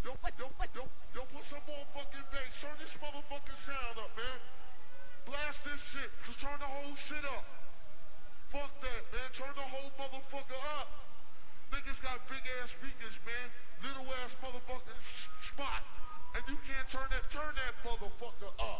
Yo, yo, yo, yo, put some more fucking bass. Turn this motherfucking sound up, man. Blast this shit. Just turn the whole shit up. Fuck that, man. Turn the whole motherfucker up. Niggas got big ass speakers, man. Little ass motherfucking spot. And you can't turn that, turn that motherfucker up.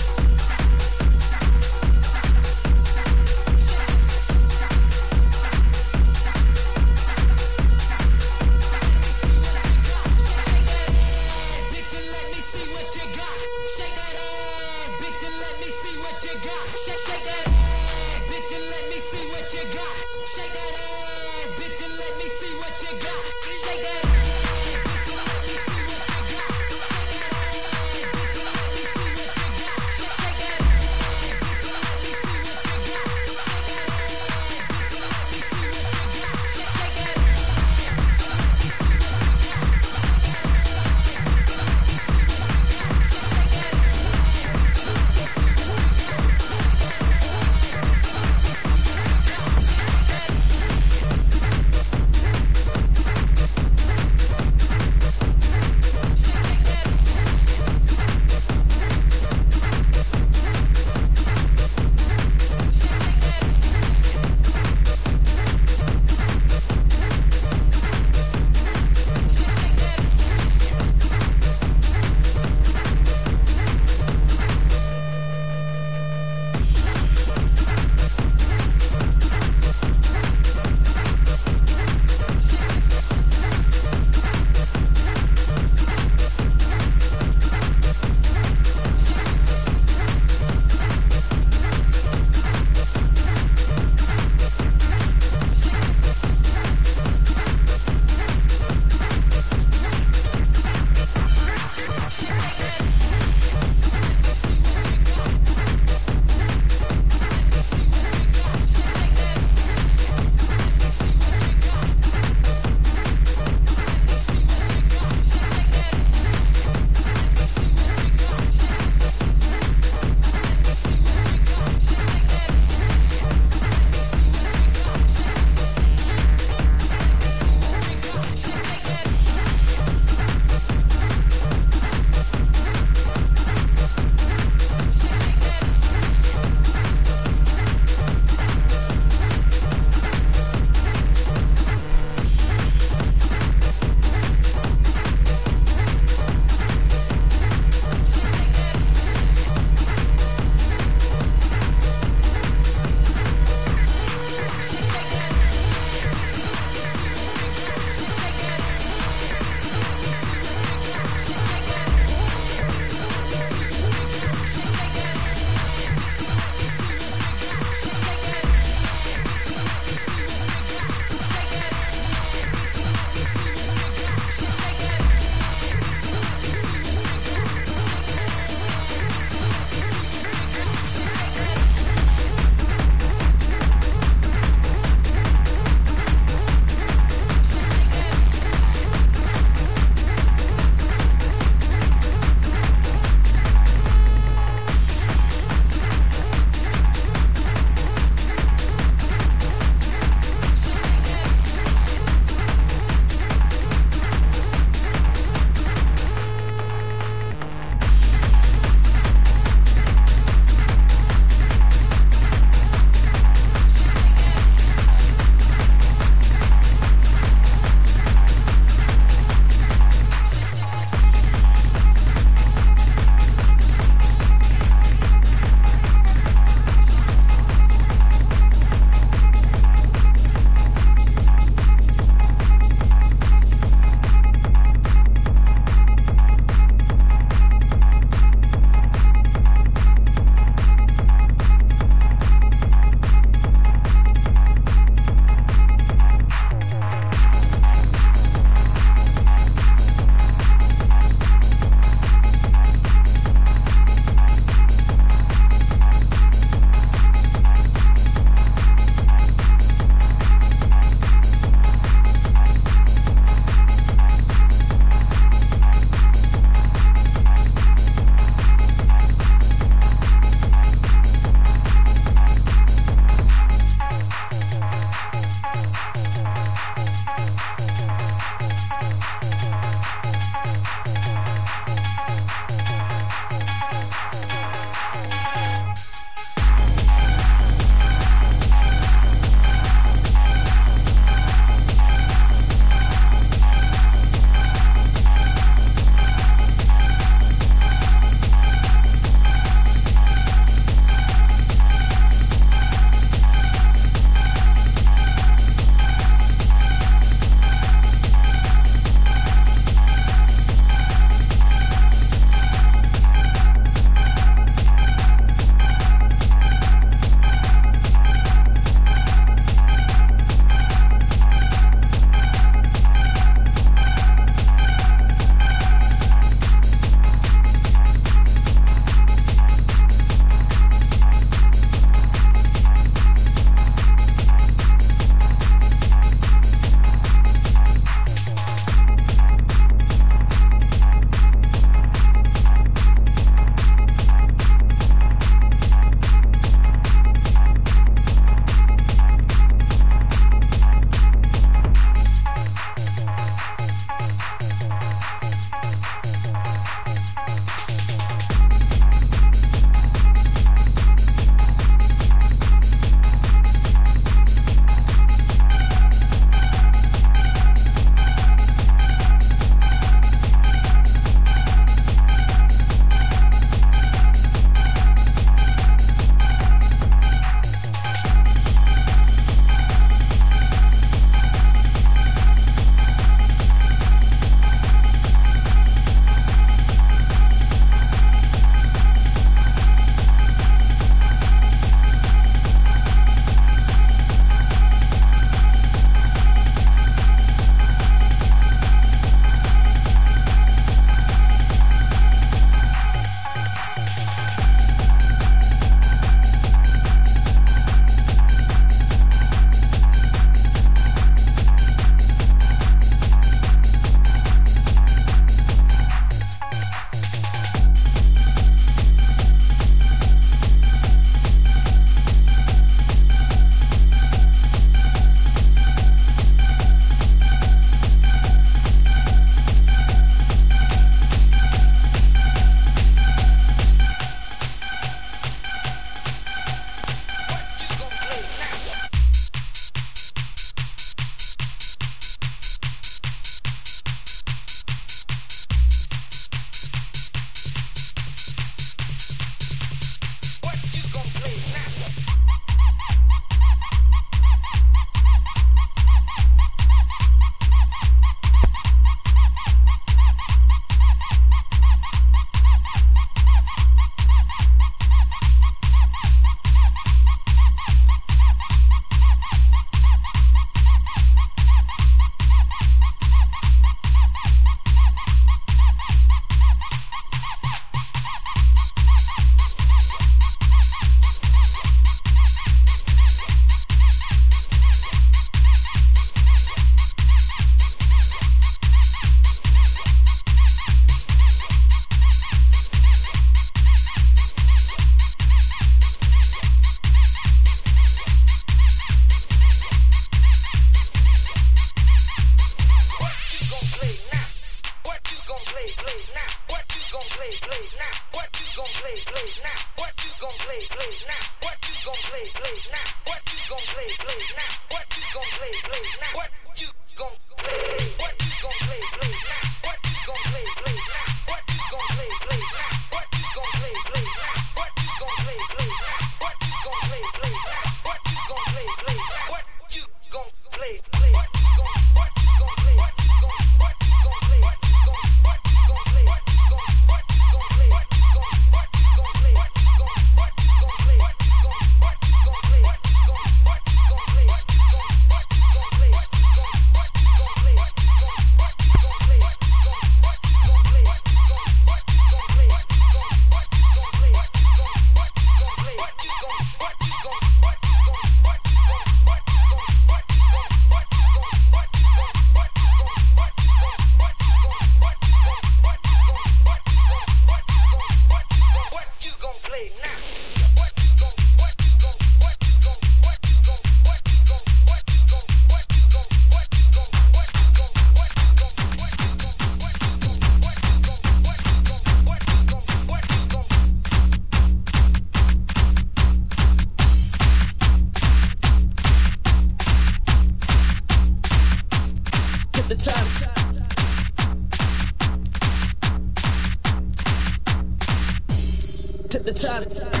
traumatized.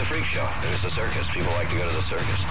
It's, a, freak show, it's a circus. People like to go to the circus.